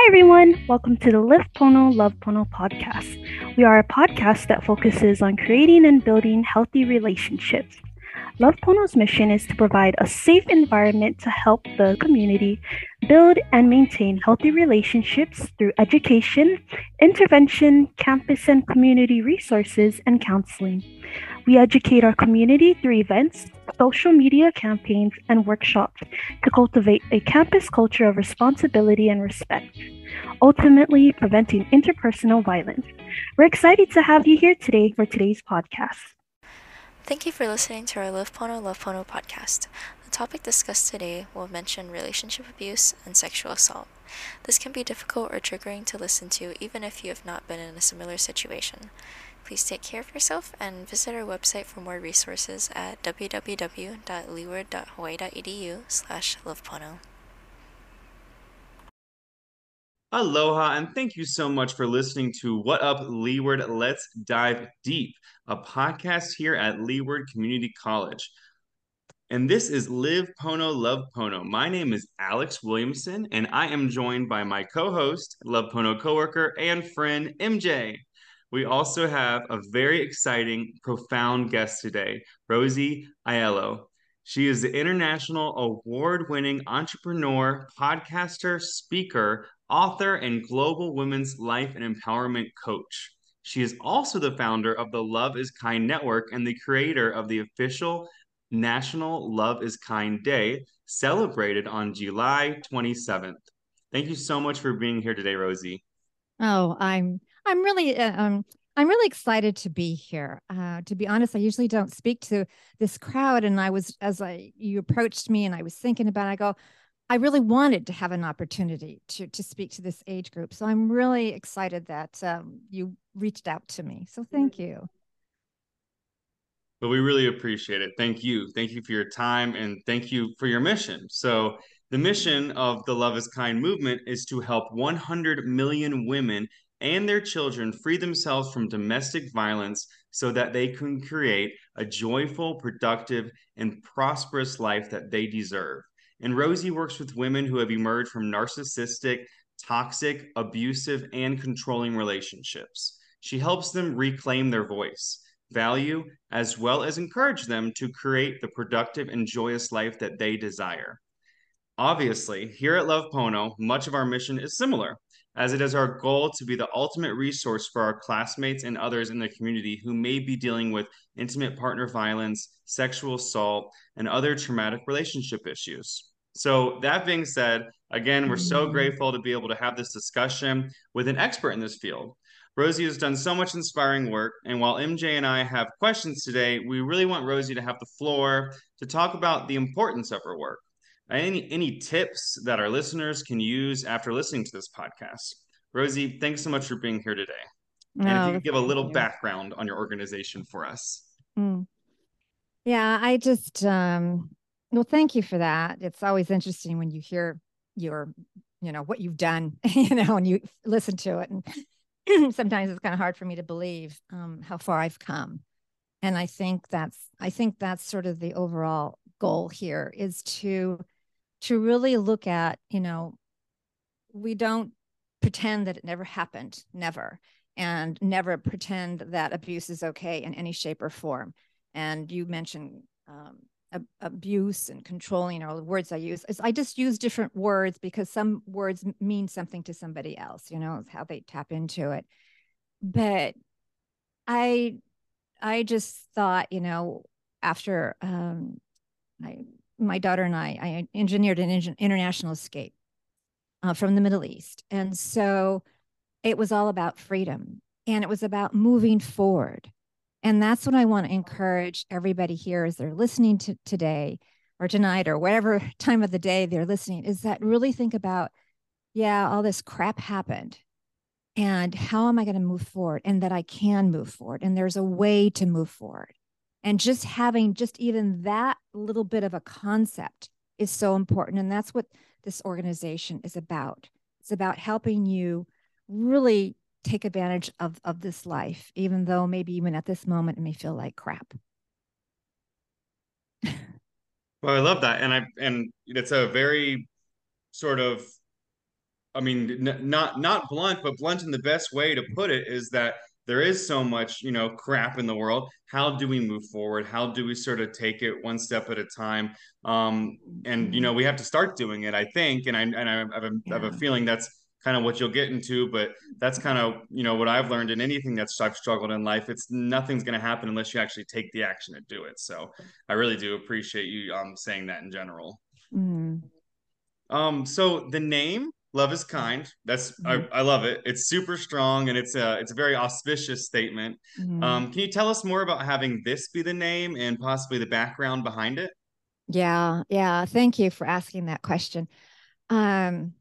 Hi, everyone. Welcome to the Live Pono, Love Pono podcast. We are a podcast that focuses on creating and building healthy relationships. Love Pono's mission is to provide a safe environment to help the community build and maintain healthy relationships through education, intervention, campus and community resources, and counseling. We educate our community through events, social media campaigns, and workshops to cultivate a campus culture of responsibility and respect, ultimately preventing interpersonal violence. We're excited to have you here today for today's podcast. Thank you for listening to our Live Pono Love Pono podcast. The topic discussed today will mention relationship abuse and sexual assault. This can be difficult or triggering to listen to even if you have not been in a similar situation. Please take care of yourself and visit our website for more resources at www.leeward.hawaii.edu slash lovepono. Aloha, and thank you so much for listening to What Up Leeward Let's Dive Deep, a podcast here at Leeward Community College. And this is Live Pono, Love Pono. My name is Alex Williamson, and I am joined by my co host, Love Pono coworker, and friend MJ. We also have a very exciting, profound guest today, Rosie Aiello. She is the international award winning entrepreneur, podcaster, speaker, author, and global women's life and empowerment coach. She is also the founder of the Love is Kind Network and the creator of the official National Love is Kind Day, celebrated on July 27th. Thank you so much for being here today, Rosie. Oh, I'm I'm really uh, um I'm really excited to be here. Uh, to be honest, I usually don't speak to this crowd, and I was as I you approached me, and I was thinking about. It, I go, I really wanted to have an opportunity to to speak to this age group, so I'm really excited that um, you reached out to me. So thank you. But we really appreciate it. Thank you. Thank you for your time, and thank you for your mission. So. The mission of the Love is Kind movement is to help 100 million women and their children free themselves from domestic violence so that they can create a joyful, productive, and prosperous life that they deserve. And Rosie works with women who have emerged from narcissistic, toxic, abusive, and controlling relationships. She helps them reclaim their voice, value, as well as encourage them to create the productive and joyous life that they desire. Obviously, here at Love Pono, much of our mission is similar as it is our goal to be the ultimate resource for our classmates and others in the community who may be dealing with intimate partner violence, sexual assault, and other traumatic relationship issues. So, that being said, again, we're so mm-hmm. grateful to be able to have this discussion with an expert in this field. Rosie has done so much inspiring work. And while MJ and I have questions today, we really want Rosie to have the floor to talk about the importance of her work any any tips that our listeners can use after listening to this podcast? Rosie thanks so much for being here today. No, and if you could give a little you. background on your organization for us. Mm. yeah i just um well thank you for that. It's always interesting when you hear your you know what you've done you know and you listen to it. And sometimes it's kind of hard for me to believe um, how far i've come. And i think that's i think that's sort of the overall goal here is to to really look at, you know, we don't pretend that it never happened, never, and never pretend that abuse is okay in any shape or form. And you mentioned um, ab- abuse and controlling, you the words I use. I just use different words because some words mean something to somebody else, you know, how they tap into it. But I, I just thought, you know, after um, I my daughter and I, I engineered an international escape uh, from the Middle East. And so it was all about freedom and it was about moving forward. And that's what I want to encourage everybody here as they're listening to today or tonight or whatever time of the day they're listening is that really think about, yeah, all this crap happened. And how am I going to move forward? And that I can move forward. And there's a way to move forward and just having just even that little bit of a concept is so important. And that's what this organization is about. It's about helping you really take advantage of of this life even though maybe even at this moment it may feel like crap. Well i love that. And i and it's a very sort of I mean, n- not not blunt, but blunt in the best way to put it is that there is so much, you know, crap in the world. How do we move forward? How do we sort of take it one step at a time? Um, and you know, we have to start doing it, I think. And I and I have a, yeah. have a feeling that's kind of what you'll get into. But that's kind of you know what I've learned in anything that's I've struggled in life. It's nothing's going to happen unless you actually take the action to do it. So I really do appreciate you um, saying that in general. Mm. Um, so the name love is kind that's mm-hmm. I, I love it it's super strong and it's a it's a very auspicious statement mm-hmm. um, can you tell us more about having this be the name and possibly the background behind it yeah yeah thank you for asking that question um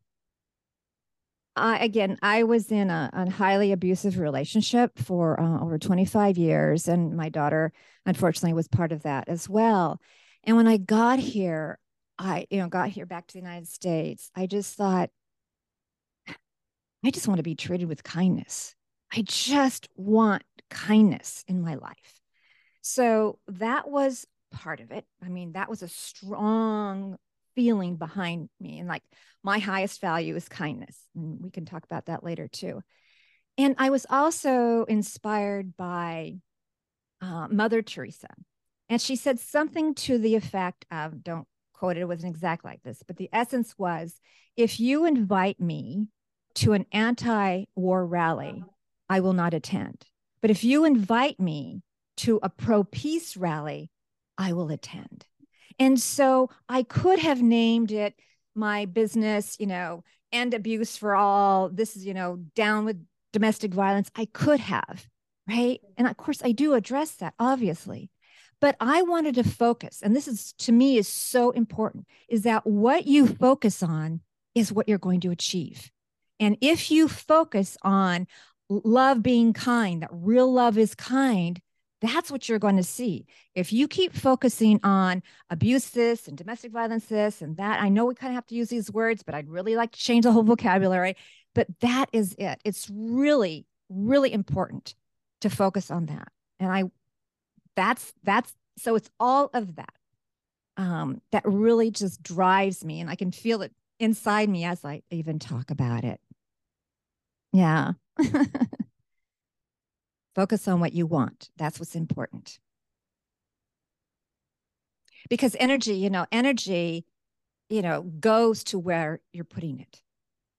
I, again, I was in a, a highly abusive relationship for uh, over 25 years, and my daughter, unfortunately, was part of that as well. And when I got here, I, you know, got here back to the United States, I just thought, I just want to be treated with kindness. I just want kindness in my life. So that was part of it. I mean, that was a strong feeling behind me. And like my highest value is kindness. And we can talk about that later too. And I was also inspired by uh, Mother Teresa. And she said something to the effect of don't quote it, it wasn't exact like this, but the essence was if you invite me to an anti war rally, I will not attend. But if you invite me to a pro peace rally, I will attend. And so I could have named it my business, you know, end abuse for all. This is, you know, down with domestic violence. I could have, right? And of course, I do address that, obviously. But I wanted to focus, and this is to me is so important, is that what you focus on is what you're going to achieve. And if you focus on love being kind, that real love is kind, that's what you're going to see. If you keep focusing on abuse this and domestic violence this and that, I know we kind of have to use these words, but I'd really like to change the whole vocabulary. But that is it. It's really, really important to focus on that. And I, that's, that's, so it's all of that um, that really just drives me. And I can feel it inside me as I even talk about it. Yeah. Focus on what you want. That's what's important. Because energy, you know, energy, you know, goes to where you're putting it.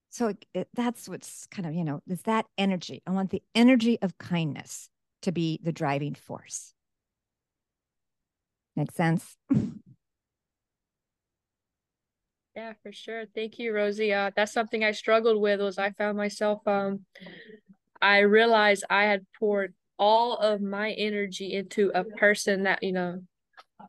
So it, it, that's what's kind of, you know, is that energy. I want the energy of kindness to be the driving force. Make sense? Yeah, for sure. Thank you, Rosie. Uh, that's something I struggled with was I found myself um I realized I had poured all of my energy into a person that, you know,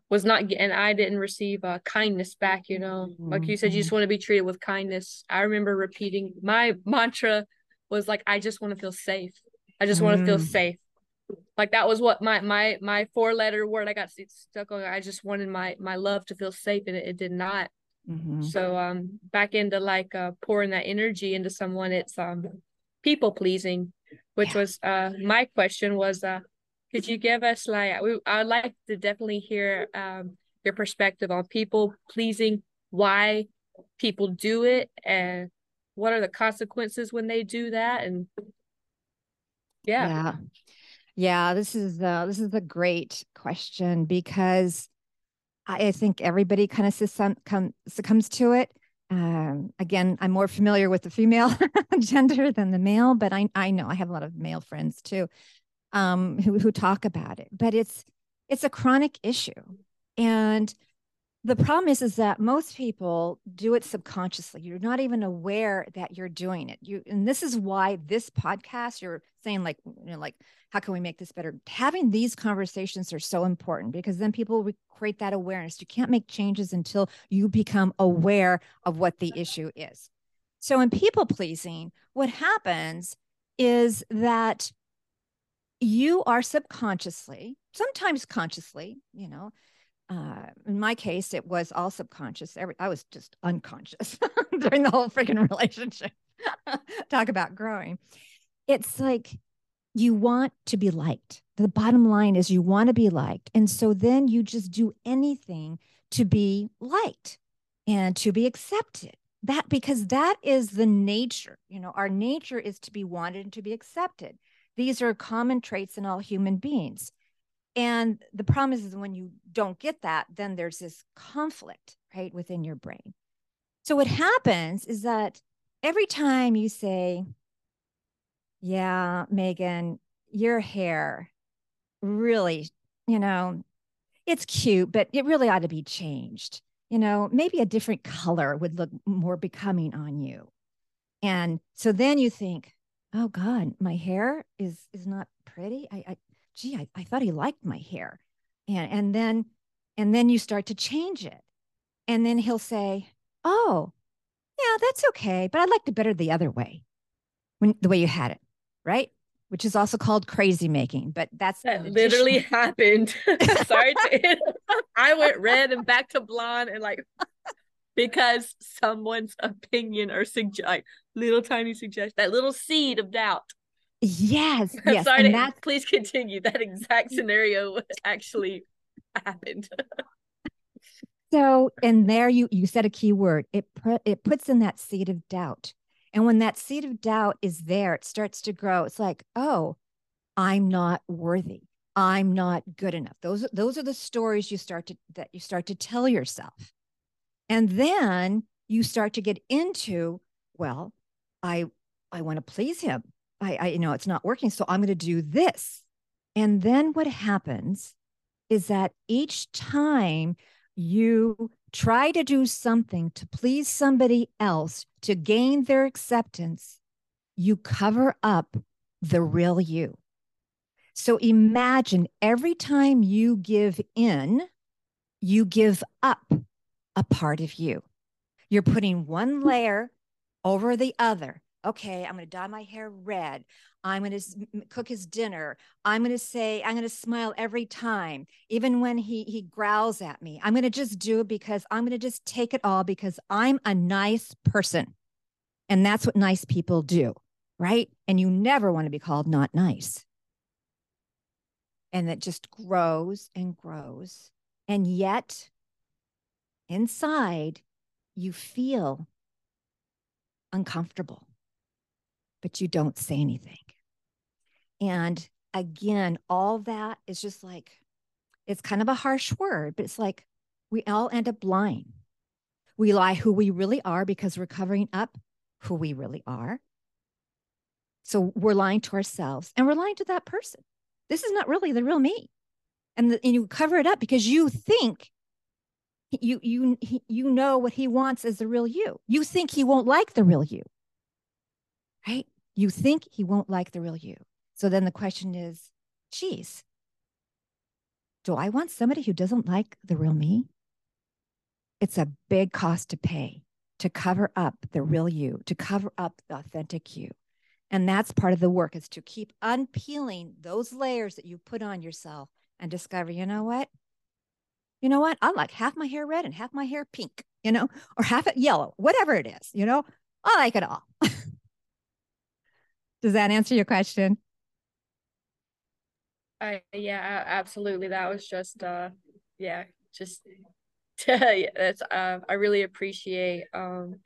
was not and I didn't receive uh, kindness back, you know. Like you said, you just mm-hmm. want to be treated with kindness. I remember repeating my mantra was like, I just want to feel safe. I just want to feel mm. safe. Like that was what my my my four letter word I got stuck on. I just wanted my my love to feel safe and it, it did not. Mm-hmm. So um back into like uh pouring that energy into someone it's um people pleasing, which yeah. was uh my question was uh could you give us like we I'd like to definitely hear um your perspective on people pleasing, why people do it and what are the consequences when they do that and yeah. Yeah. Yeah, this is uh this is a great question because I think everybody kind of succumb, succumbs to it. Um, again, I'm more familiar with the female gender than the male, but I, I know I have a lot of male friends too um, who, who talk about it. But it's it's a chronic issue, and the problem is is that most people do it subconsciously. You're not even aware that you're doing it. You and this is why this podcast you're saying like you know like how can we make this better? Having these conversations are so important because then people create that awareness. You can't make changes until you become aware of what the mm-hmm. issue is. So in people pleasing what happens is that you are subconsciously sometimes consciously you know uh, in my case, it was all subconscious. Every, I was just unconscious during the whole freaking relationship. Talk about growing. It's like you want to be liked. The bottom line is you want to be liked. And so then you just do anything to be liked and to be accepted. that because that is the nature you know our nature is to be wanted and to be accepted these are common traits in all human beings and the problem is, is when you don't get that then there's this conflict right within your brain so what happens is that every time you say yeah megan your hair really you know it's cute but it really ought to be changed you know, maybe a different color would look more becoming on you. And so then you think, oh God, my hair is is not pretty. I, I gee, I, I thought he liked my hair. And and then and then you start to change it. And then he'll say, Oh, yeah, that's okay, but I liked it better the other way. When the way you had it, right? which is also called crazy making, but that's that literally happened. Sorry to I went red and back to blonde and like because someone's opinion or suggest like little tiny suggestion, that little seed of doubt. Yes. yes. Sorry and to, please continue. That exact scenario actually happened. so and there you you said a key word. It put it puts in that seed of doubt. And when that seed of doubt is there, it starts to grow. It's like, oh, I'm not worthy. I'm not good enough. Those, those are the stories you start to that you start to tell yourself. And then you start to get into, well, I I want to please him. I, I you know it's not working. So I'm going to do this. And then what happens is that each time you try to do something to please somebody else to gain their acceptance, you cover up the real you. So imagine every time you give in, you give up a part of you. You're putting one layer over the other. Okay, I'm going to dye my hair red. I'm going to cook his dinner. I'm going to say, I'm going to smile every time, even when he, he growls at me. I'm going to just do it because I'm going to just take it all because I'm a nice person. And that's what nice people do, right? And you never want to be called not nice. And that just grows and grows. And yet, inside, you feel uncomfortable, but you don't say anything. And again, all that is just like, it's kind of a harsh word, but it's like we all end up lying. We lie who we really are because we're covering up who we really are. So we're lying to ourselves and we're lying to that person. This is not really the real me. And, the, and you cover it up because you think you you you know what he wants as the real you. You think he won't like the real you. Right? You think he won't like the real you. So then the question is, geez, do I want somebody who doesn't like the real me? It's a big cost to pay to cover up the real you, to cover up the authentic you. And that's part of the work is to keep unpeeling those layers that you put on yourself and discover, you know what? You know what? I like half my hair red and half my hair pink, you know, or half it yellow, whatever it is, you know, I like it all. Does that answer your question? I yeah, absolutely. That was just uh yeah, just yeah, that's uh I really appreciate um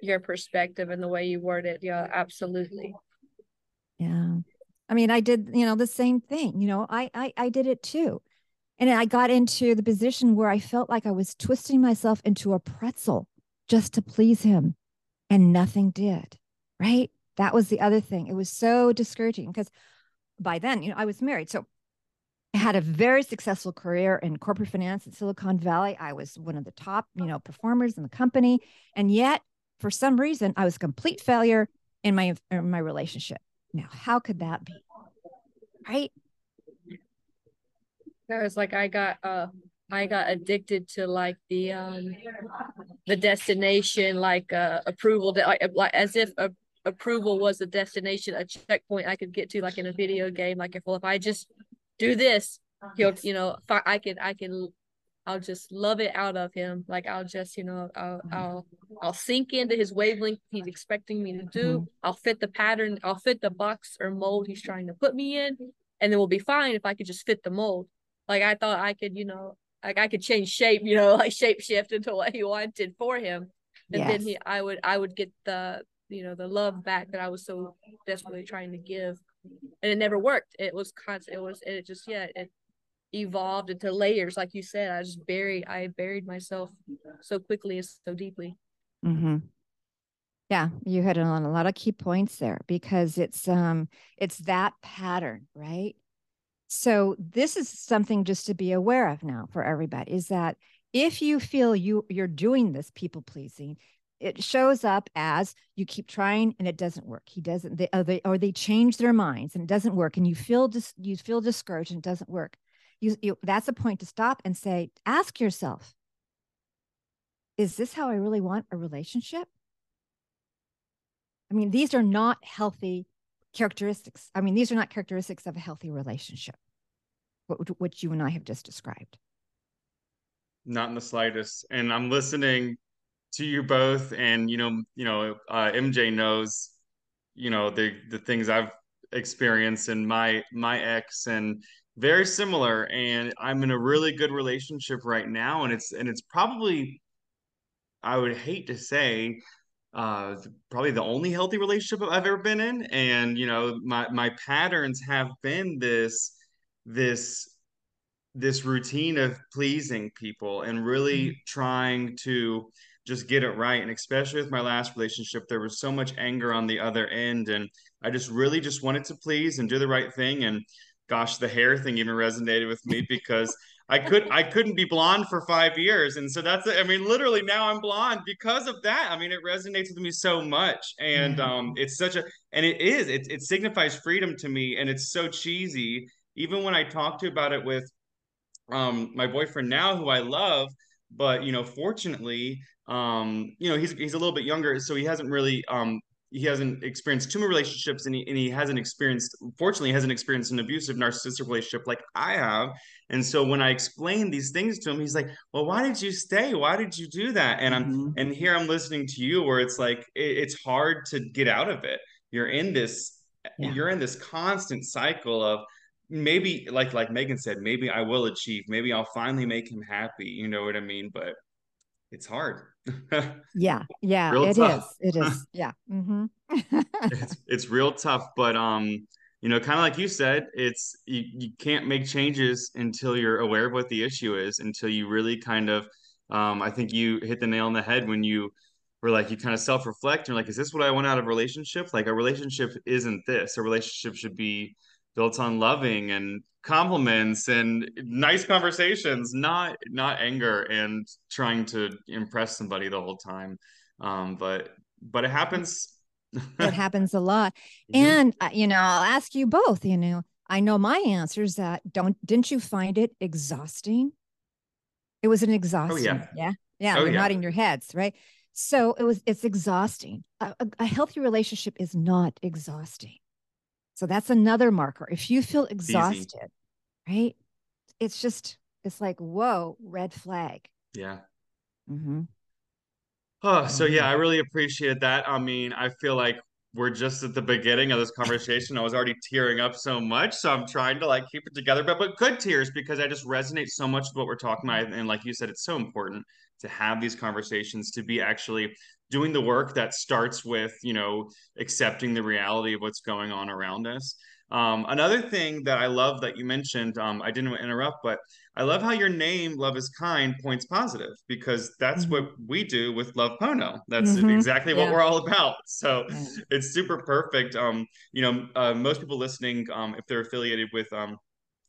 your perspective and the way you word it. Yeah, absolutely. Yeah. I mean, I did, you know, the same thing. You know, I I I did it too. And I got into the position where I felt like I was twisting myself into a pretzel just to please him. And nothing did. Right. That was the other thing. It was so discouraging because by then, you know, I was married. So I had a very successful career in corporate finance in Silicon Valley. I was one of the top, you know, performers in the company. And yet, for some reason, I was a complete failure in my in my relationship. Now, how could that be? Right? That was like I got uh I got addicted to like the um the destination like uh approval that like, like as if a approval was a destination, a checkpoint I could get to, like in a video game. Like if well, if I just do this, he'll, you know, I can, I can, I'll just love it out of him. Like I'll just, you know, I'll. I'll, I'll sink into his wavelength. He's expecting me to do. Mm-hmm. I'll fit the pattern. I'll fit the box or mold he's trying to put me in, and then we'll be fine if I could just fit the mold. Like I thought I could, you know, like I could change shape, you know, like shape shift into what he wanted for him and Yes. then he I would I would get the you know the love back that I was so desperately trying to give, and it never worked. It was constant. It was it just yeah it evolved into layers like you said. I just buried I buried myself so quickly and so deeply. Mm-hmm. Yeah, you hit on a lot of key points there because it's um it's that pattern, right? So this is something just to be aware of now for everybody is that if you feel you you're doing this people pleasing, it shows up as you keep trying and it doesn't work. He doesn't they or they, or they change their minds and it doesn't work and you feel dis, you feel discouraged and it doesn't work. You, you that's a point to stop and say ask yourself is this how I really want a relationship? I mean, these are not healthy characteristics. I mean, these are not characteristics of a healthy relationship, what, what you and I have just described. Not in the slightest. And I'm listening to you both, and you know, you know, uh, MJ knows, you know, the the things I've experienced and my my ex and very similar. And I'm in a really good relationship right now, and it's and it's probably I would hate to say uh probably the only healthy relationship I've ever been in and you know my my patterns have been this this this routine of pleasing people and really Mm-hmm. trying to just get it right. And especially with my last relationship there was so much anger on the other end and I just really just wanted to please and do the right thing. And gosh the hair thing even resonated with me because I could I couldn't be blonde for five years, and so that's I mean literally now I'm blonde because of that. I mean it resonates with me so much, and um, it's such a and it is it it signifies freedom to me, and it's so cheesy. Even when I talk to about it with um my boyfriend now, who I love, but you know fortunately um you know he's he's a little bit younger, so he hasn't really um he hasn't experienced too many relationships and he, and he hasn't experienced fortunately hasn't experienced an abusive narcissistic relationship like i have and so when I explain these things to him, he's like, "Well, why did you stay? Why did you do that?" And I'm Mm-hmm. and here I'm listening to you where it's like it, it's hard to get out of it. You're in this Yeah. you're in this constant cycle of maybe like like Megan said, maybe I will achieve, maybe I'll finally make him happy. You know what I mean? But it's hard. Yeah. Yeah. Real It is. tough. It is. Yeah. Mm-hmm. it's it's real tough but um you know kind of like you said it's you, you can't make changes until you're aware of what the issue is until you really kind of um i think you hit the nail on the head when you were like you kind of self-reflect and you're like is this what i want out of a relationship like a relationship isn't this a relationship should be built on loving and compliments and nice conversations not not anger and trying to impress somebody the whole time um but but it happens it happens a lot. Mhm. And uh, you know, I'll ask you both, you know, I know my answer is that don't didn't you find it exhausting? It was an exhausting. yeah. Yeah. Yeah. Oh, you're yeah. nodding your heads, right? So it was it's exhausting. A, a, a healthy relationship is not exhausting. So that's another marker. If you feel easy. exhausted, right? It's just it's like, whoa, red flag. Yeah. hmm Oh, so yeah, I really appreciate that. I mean, I feel like we're just at the beginning of this conversation. I was already tearing up so much, so I'm trying to like keep it together, but but good tears because I just resonate so much with what we're talking about. And like you said, it's so important to have these conversations, to be actually doing the work that starts with, you know, accepting the reality of what's going on around us. Um, another thing that I love that you mentioned, um, I didn't interrupt, but I love how your name, Love is Kind, points positive because that's what we do with Love Pono. That's Mhm. exactly what Yeah. we're all about. So it's super perfect. Um, you know, uh, most people listening, um, if they're affiliated with um,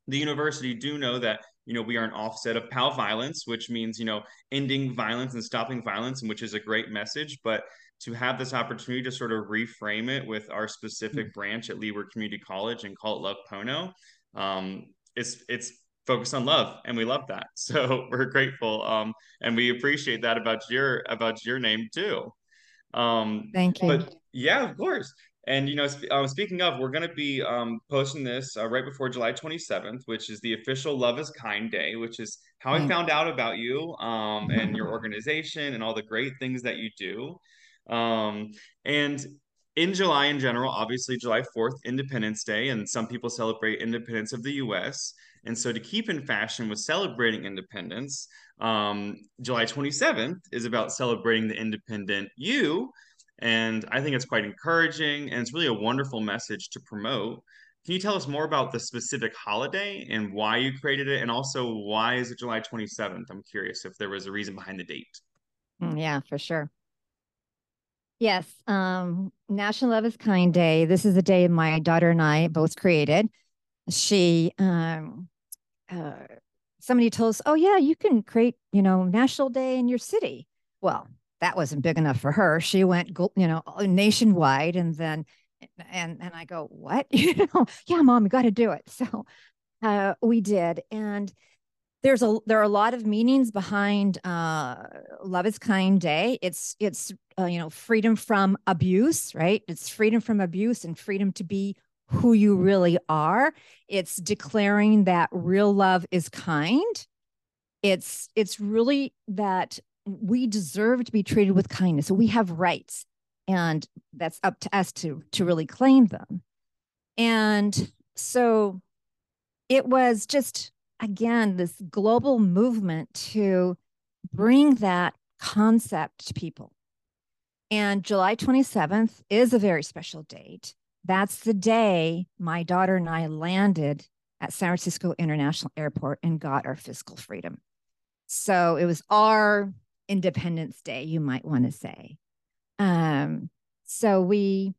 the university, do know that you know we are an offset of Pau Violence, which means you know ending violence and stopping violence, and which is a great message. But to have this opportunity to sort of reframe it with our specific branch at Leeward Community College and call it Love Pono, um, it's it's focused on love, and we love that. So we're grateful, um, and we appreciate that about your about your name too. Um, Thank you. but yeah, of course. And you know, sp- um, speaking of, we're going to be um, posting this uh, right before July 27th, which is the official Love is Kind Day, which is how I found out about you um, and your organization and all the great things that you do. Um, and in July in general, obviously July 4th, Independence Day, and some people celebrate independence of the US. And so to keep in fashion with celebrating independence, um, July 27th is about celebrating the independent you. And I think it's quite encouraging and it's really a wonderful message to promote. Can you tell us more about the specific holiday and why you created it? And also, why is it July 27th? I'm curious if there was a reason behind the date. Mm, yeah, for sure. Yes, um, National Love is Kind Day. This is a day my daughter and I both created. She, um, uh, somebody told us, "Oh yeah, you can create, you know, National Day in your city." Well, that wasn't big enough for her. She went, you know, nationwide, and then, and and I go, "What? you know, yeah, mom, you got to do it." So, uh, we did, and there's a there are a lot of meanings behind uh, love is kind day it's it's uh, you know freedom from abuse right it's freedom from abuse and freedom to be who you really are it's declaring that real love is kind it's it's really that we deserve to be treated with kindness so we have rights and that's up to us to to really claim them and so it was just again, this global movement to bring that concept to people. And July 27th is a very special date. That's the day my daughter and I landed at San Francisco International Airport and got our fiscal freedom. So it was our Independence Day, you might want to say. Um, so we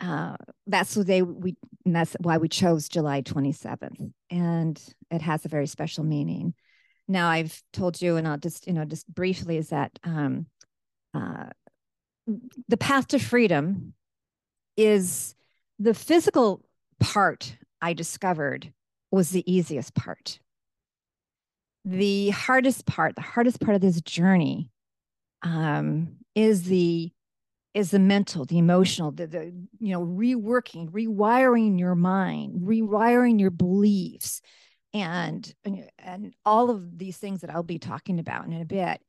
uh, that's what they we that's why we chose July 27th, and it has a very special meaning. Now I've told you, and I'll just you know just briefly is that um, uh, the path to freedom is the physical part. I discovered was the easiest part. The hardest part, the hardest part of this journey, um, is the is the mental, the emotional, the, the you know, reworking, rewiring your mind, rewiring your beliefs, and and all of these things that I'll be talking about in a bit.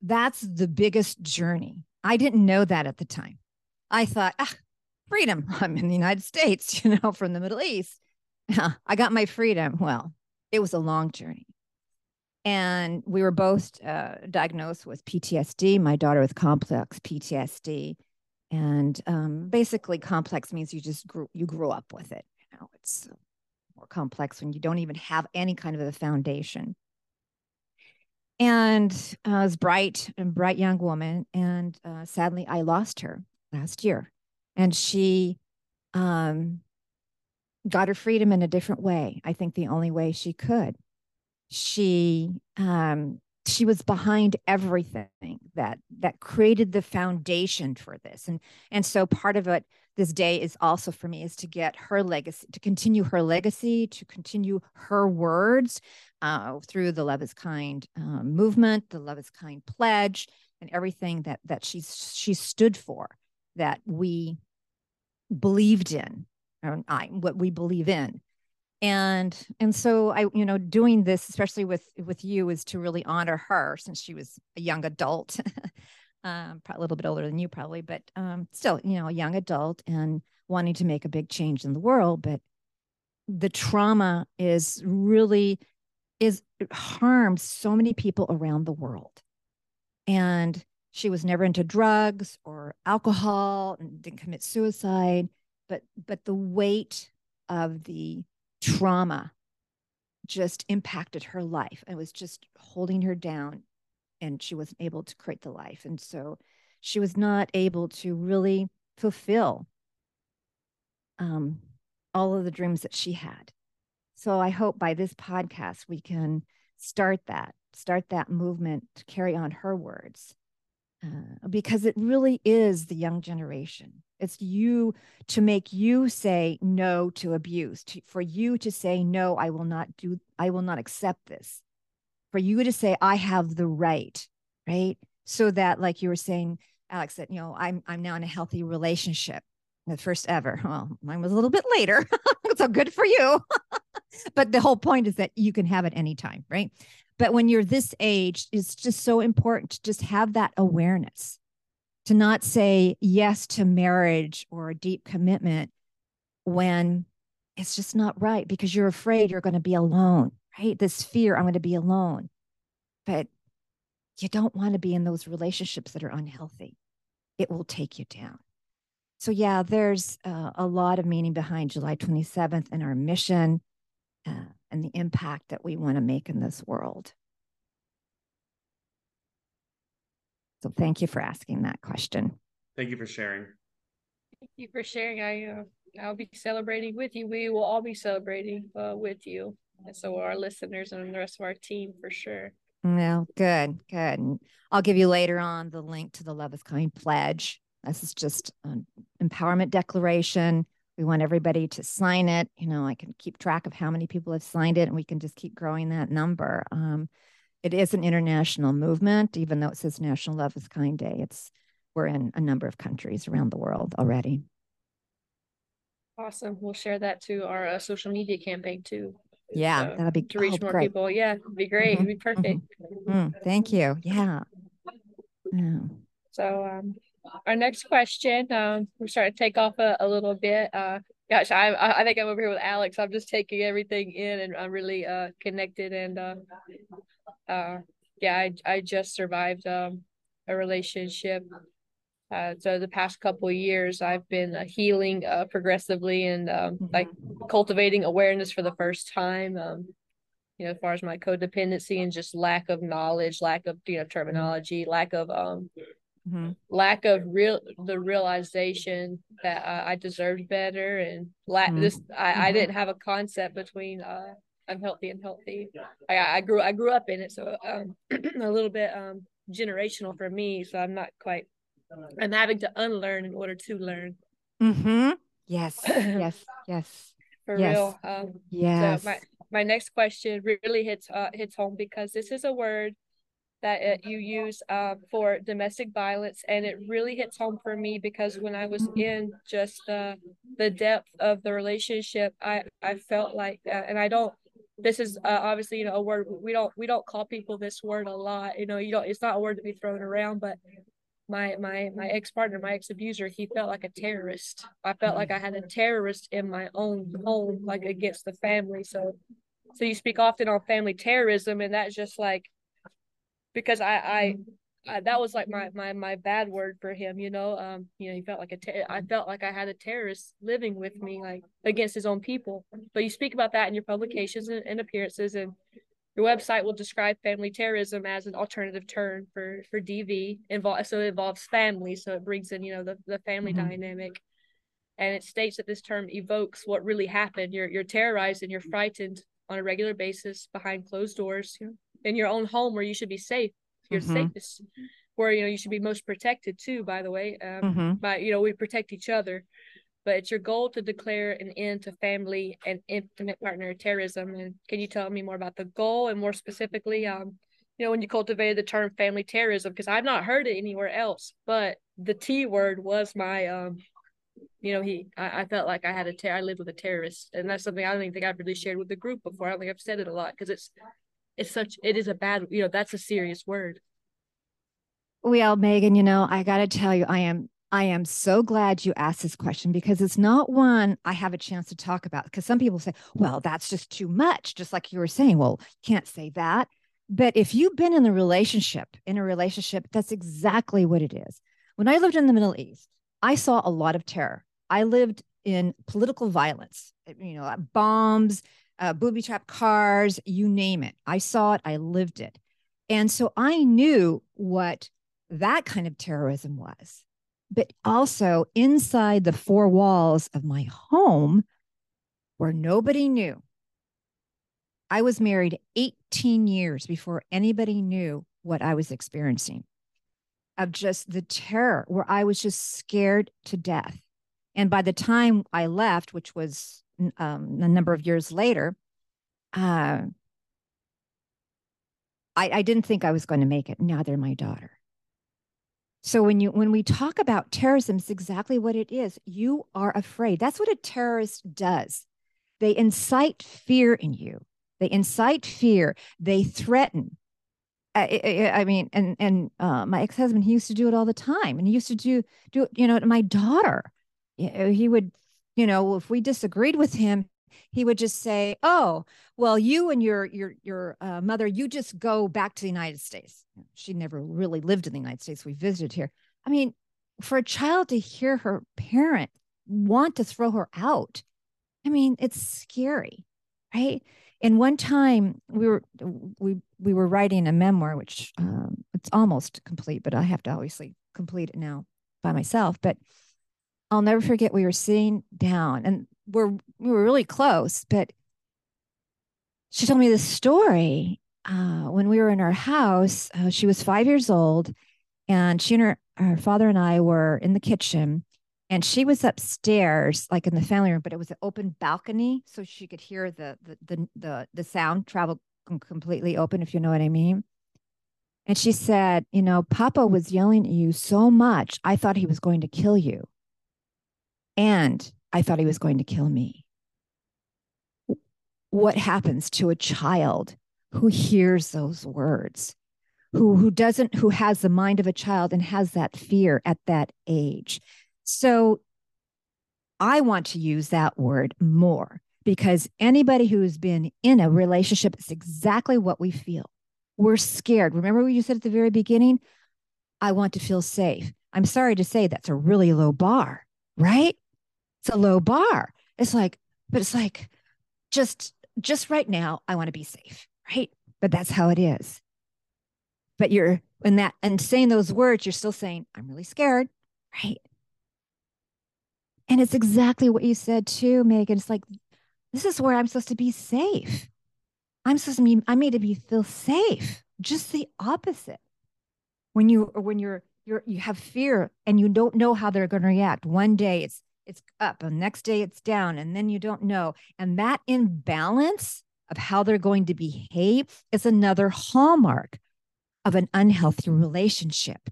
That's the biggest journey. I didn't know that at the time. I thought, ah, freedom. I'm in the United States, you know, from the Middle East. I got my freedom. Well, it was a long journey. And we were both uh, diagnosed with PTSD, my daughter with complex PTSD and um, basically complex means you just grew you grew up with it. You know it's more complex when you don't even have any kind of a foundation. And uh, I was bright and bright young woman and uh, sadly i lost her last year. And she um, got her freedom in a different way. I think the only way she could she um, she was behind everything that that created the foundation for this. And and so part of it this day is also for me is to get her legacy to continue her legacy to continue her words uh, through the love is kind um, movement the love is kind pledge and everything that that she's she stood for that we believed in or I, what we believe in and and so i you know doing this especially with with you is to really honor her since she was a young adult um a little bit older than you probably but um still you know a young adult and wanting to make a big change in the world. But the trauma is really is harmed so many people around the world. And she was never into drugs or alcohol and didn't commit suicide but but the weight of the trauma just impacted her life and was just holding her down and she wasn't able to create the life. And so she was not able to really fulfill um, all of the dreams that she had. So i hope by this podcast we can start that start that movement to carry on her words uh, because it really is the young generation it's you to make you say no to abuse, to, for you to say, no, I will not do, I will not accept this. For you to say, I have the right, right? So that, like you were saying, Alex, that, you know, I'm, I'm now in a healthy relationship, the first ever. Well, mine was a little bit later. so good for you. but the whole point is that you can have it anytime, right? But when you're this age, it's just so important to just have that awareness to not say yes to marriage or a deep commitment when it's just not right because you're afraid you're going to be alone, right? This fear, I'm going to be alone. But you don't want to be in those relationships that are unhealthy. It will take you down. So, yeah, there's uh, a lot of meaning behind July 27th and our mission uh, and the impact that we want to make in this world. So, thank you for asking that question. Thank you for sharing. Thank you for sharing. I uh, I'll be celebrating with you. We will all be celebrating uh, with you, and so our listeners and the rest of our team for sure. Well, good, good. And I'll give you later on the link to the Love is Kind pledge. This is just an empowerment declaration. We want everybody to sign it. You know, I can keep track of how many people have signed it, and we can just keep growing that number. Um, it is an international movement, even though it says National Love is Kind Day. It's we're in a number of countries around the world already. Awesome. We'll share that to our uh, social media campaign too. Yeah, so, that'd be to reach oh, more great. people. Yeah, it'd be great. Mm-hmm. It'd be perfect. Mm-hmm. Mm, thank you. Yeah. yeah. So um, our next question, um, we're starting to take off a, a little bit. Uh, gosh, I I think I'm over here with Alex. I'm just taking everything in, and I'm really uh connected. And uh, uh, yeah, I I just survived um a relationship uh, so the past couple of years, I've been uh, healing uh, progressively and um, mm-hmm. like cultivating awareness for the first time. Um, you know, as far as my codependency and just lack of knowledge, lack of you know terminology, lack of um, mm-hmm. lack of real the realization that uh, I deserved better and lack mm-hmm. this. I, I mm-hmm. didn't have a concept between uh, unhealthy and healthy. I, I grew I grew up in it, so um, a little bit um generational for me. So I'm not quite I'm having to unlearn in order to learn. Mm-hmm. Yes. yes. Yes. For yes. real. Um, yes. So my, my next question really hits uh, hits home because this is a word that it, you use uh, for domestic violence, and it really hits home for me because when I was in just uh, the depth of the relationship, I I felt like, uh, and I don't. This is uh, obviously you know a word we don't we don't call people this word a lot. You know you don't. It's not a word to be thrown around, but my my my ex partner, my ex abuser, he felt like a terrorist. I felt like I had a terrorist in my own home, like against the family. So, so you speak often on family terrorism, and that's just like because I I. I that was like my, my my bad word for him, you know. Um, you know, he felt like a ter- I felt like I had a terrorist living with me, like against his own people. But you speak about that in your publications and, and appearances, and your website will describe family terrorism as an alternative term for for DV. Involve so it involves family, so it brings in you know the the family mm-hmm. dynamic, and it states that this term evokes what really happened. You're you're terrorized and you're frightened on a regular basis behind closed doors you know, in your own home where you should be safe. You're mm-hmm. safest, where you know you should be most protected too. By the way, um, mm-hmm. by you know we protect each other but it's your goal to declare an end to family and intimate partner terrorism. And can you tell me more about the goal and more specifically, um, you know, when you cultivated the term family terrorism? Because I've not heard it anywhere else, but the T word was my, um, you know, he, I, I felt like I had a, ter- I lived with a terrorist, and that's something I don't even think I've really shared with the group before. I don't think I've said it a lot because it's, it's such, it is a bad, you know, that's a serious word. Well, Megan, you know, I got to tell you, I am I am so glad you asked this question because it's not one I have a chance to talk about. Because some people say, well, that's just too much, just like you were saying. Well, can't say that. But if you've been in a relationship, in a relationship, that's exactly what it is. When I lived in the Middle East, I saw a lot of terror. I lived in political violence, you know, bombs, uh, booby trap cars, you name it. I saw it, I lived it. And so I knew what that kind of terrorism was but also inside the four walls of my home where nobody knew. I was married 18 years before anybody knew what I was experiencing of just the terror where I was just scared to death. And by the time I left, which was um, a number of years later, uh, I, I didn't think I was going to make it. Neither my daughter. So when you when we talk about terrorism, it's exactly what it is. You are afraid. That's what a terrorist does. They incite fear in you. They incite fear. They threaten. I, I, I mean, and and uh, my ex husband, he used to do it all the time, and he used to do do you know my daughter, he would, you know, if we disagreed with him, he would just say, "Oh, well, you and your your your uh, mother, you just go back to the United States." She never really lived in the United States. We visited here. I mean, for a child to hear her parent want to throw her out, I mean, it's scary, right? And one time we were we we were writing a memoir, which um, it's almost complete, but I have to obviously complete it now by myself. But I'll never forget we were sitting down, and we're we were really close, but she told me this story uh, when we were in our house. Uh, she was five years old, and she and her, her father and I were in the kitchen, and she was upstairs like in the family room but it was an open balcony so she could hear the the the the, the sound travel completely open if you know what i mean and she said you know papa was yelling at you so much i thought he was going to kill you and i thought he was going to kill me what happens to a child who hears those words who who doesn't who has the mind of a child and has that fear at that age so I want to use that word more because anybody who's been in a relationship is exactly what we feel. We're scared. Remember what you said at the very beginning? I want to feel safe. I'm sorry to say that's a really low bar, right? It's a low bar. It's like, but it's like just just right now, I want to be safe, right? But that's how it is. But you're in that and saying those words, you're still saying, I'm really scared, right? And it's exactly what you said too, Megan. It's like, this is where I'm supposed to be safe. I'm supposed to be, I'm made to be feel safe. Just the opposite. When you or when you're you're you have fear and you don't know how they're going to react. One day it's it's up, and next day it's down, and then you don't know. And that imbalance of how they're going to behave is another hallmark of an unhealthy relationship,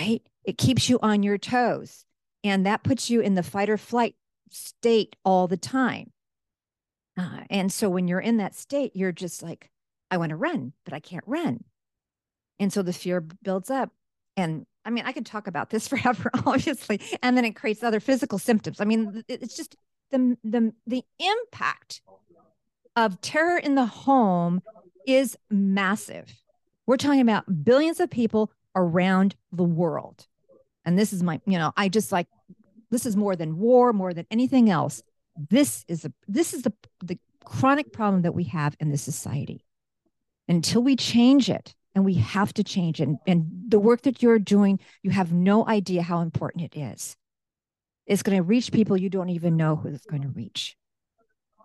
right? It keeps you on your toes. And that puts you in the fight or flight state all the time. Uh, and so when you're in that state, you're just like, I want to run, but I can't run. And so the fear builds up. And I mean, I could talk about this forever, obviously. And then it creates other physical symptoms. I mean, it's just the the the impact of terror in the home is massive. We're talking about billions of people around the world. And this is my, you know, I just like this is more than war, more than anything else. This is a this is the the chronic problem that we have in this society. Until we change it, and we have to change it. And, and the work that you're doing, you have no idea how important it is. It's going to reach people you don't even know who it's going to reach.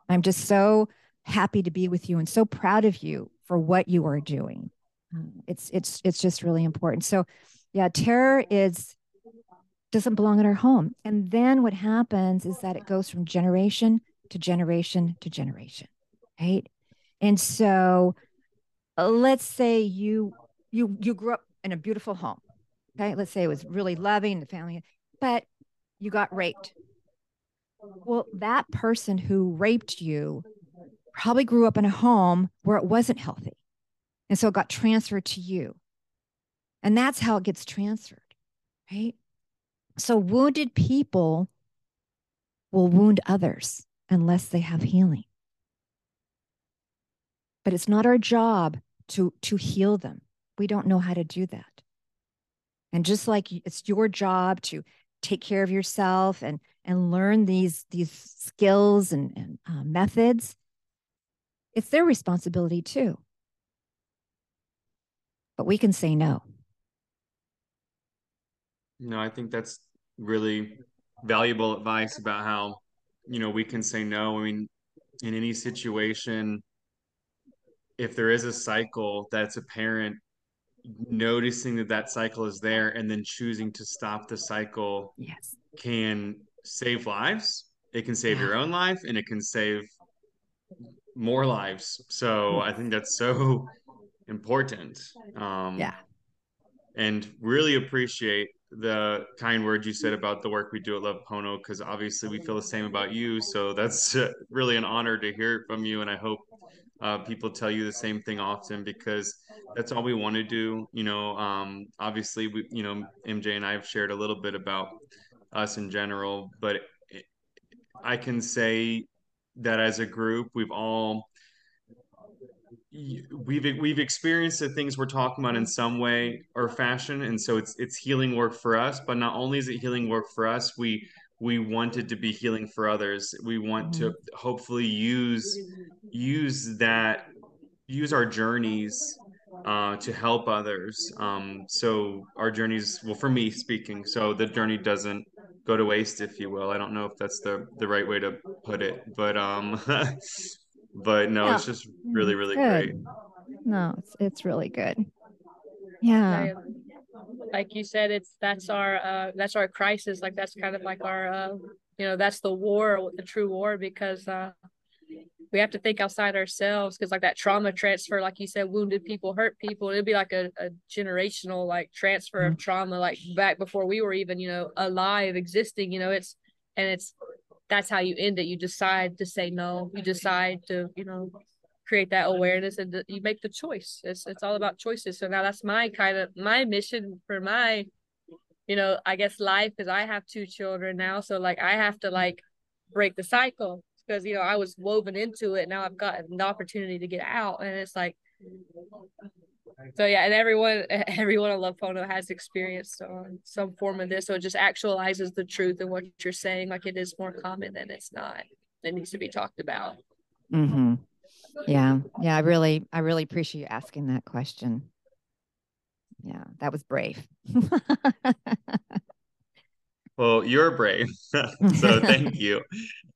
I'm just so happy to be with you and so proud of you for what you are doing. It's it's it's just really important. So, yeah, terror is doesn't belong in our home. And then what happens is that it goes from generation to generation to generation, right? And so let's say you you you grew up in a beautiful home. Okay? Let's say it was really loving the family, but you got raped. Well, that person who raped you probably grew up in a home where it wasn't healthy. And so it got transferred to you. And that's how it gets transferred, right? So, wounded people will wound others unless they have healing. But it's not our job to, to heal them. We don't know how to do that. And just like it's your job to take care of yourself and, and learn these, these skills and, and uh, methods, it's their responsibility too. But we can say no. No, I think that's really valuable advice about how, you know, we can say no. I mean, in any situation, if there is a cycle that's apparent, noticing that that cycle is there and then choosing to stop the cycle yes. can save lives. It can save yeah. your own life and it can save more lives. So I think that's so important. Um, yeah. And really appreciate the kind words you said about the work we do at Love Pono because obviously we feel the same about you. So that's really an honor to hear from you, and I hope uh, people tell you the same thing often because that's all we want to do. You know, um, obviously, we, you know, MJ and I have shared a little bit about us in general, but I can say that as a group, we've all we've we've experienced the things we're talking about in some way or fashion and so it's it's healing work for us but not only is it healing work for us we we wanted to be healing for others we want to mm-hmm. hopefully use use that use our journeys uh, to help others um, so our journeys well for me speaking so the journey doesn't go to waste if you will i don't know if that's the the right way to put it but um but no, yeah. it's just really, really good. great. No, it's it's really good. Yeah. Like you said, it's that's our uh that's our crisis. Like that's kind of like our uh you know, that's the war, the true war, because uh we have to think outside ourselves because like that trauma transfer like you said wounded people hurt people it'd be like a, a generational like transfer mm-hmm. of trauma like back before we were even you know alive existing you know it's and it's that's how you end it. You decide to say no. You decide to, you know, create that awareness and you make the choice. It's it's all about choices. So now that's my kind of my mission for my, you know, I guess life because I have two children now. So like I have to like break the cycle because you know I was woven into it. Now I've got an opportunity to get out, and it's like so yeah, and everyone everyone on Love Pono has experienced um, some form of this, so it just actualizes the truth and what you're saying. Like it is more common than it's not. It needs to be talked about. Mm-hmm. Yeah, yeah. I really, I really appreciate you asking that question. Yeah, that was brave. well, you're brave, so thank you.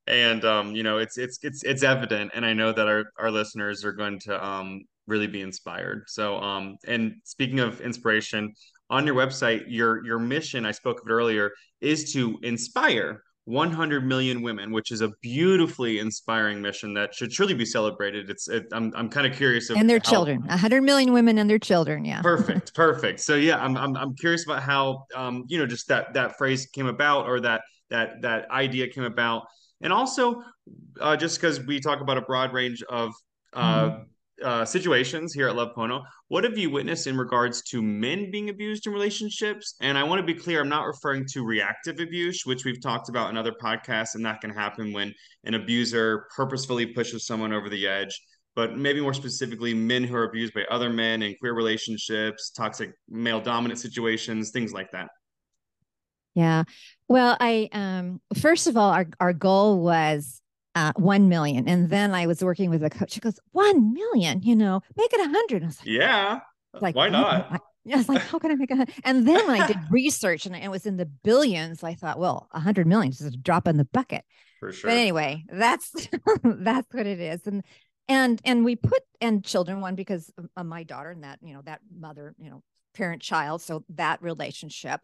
And um, you know, it's it's it's it's evident, and I know that our our listeners are going to um really be inspired. So, um, and speaking of inspiration, on your website, your your mission, I spoke of it earlier, is to inspire 100 million women, which is a beautifully inspiring mission that should truly be celebrated. It's, it, I'm, I'm kind of curious. and their how, children, 100 million women and their children. Yeah. Perfect. Perfect. So yeah, I'm, I'm, I'm curious about how, um, you know, just that, that phrase came about or that, that, that idea came about. And also uh, just because we talk about a broad range of, uh, mm-hmm uh, situations here at Love Pono. What have you witnessed in regards to men being abused in relationships? And I want to be clear, I'm not referring to reactive abuse, which we've talked about in other podcasts, and that can happen when an abuser purposefully pushes someone over the edge. But maybe more specifically, men who are abused by other men in queer relationships, toxic male dominant situations, things like that. Yeah. Well, I um first of all, our our goal was uh, 1 million. And then I was working with a coach. She goes, 1 million, you know, make it a 100. I was like, yeah. Like, why not? I, I was like, how can I make a hundred? And then when I did research and it was in the billions, I thought, well, a hundred million is a drop in the bucket. For sure. But anyway, that's that's what it is. And and and we put and children one because of my daughter and that, you know, that mother, you know, parent child. So that relationship.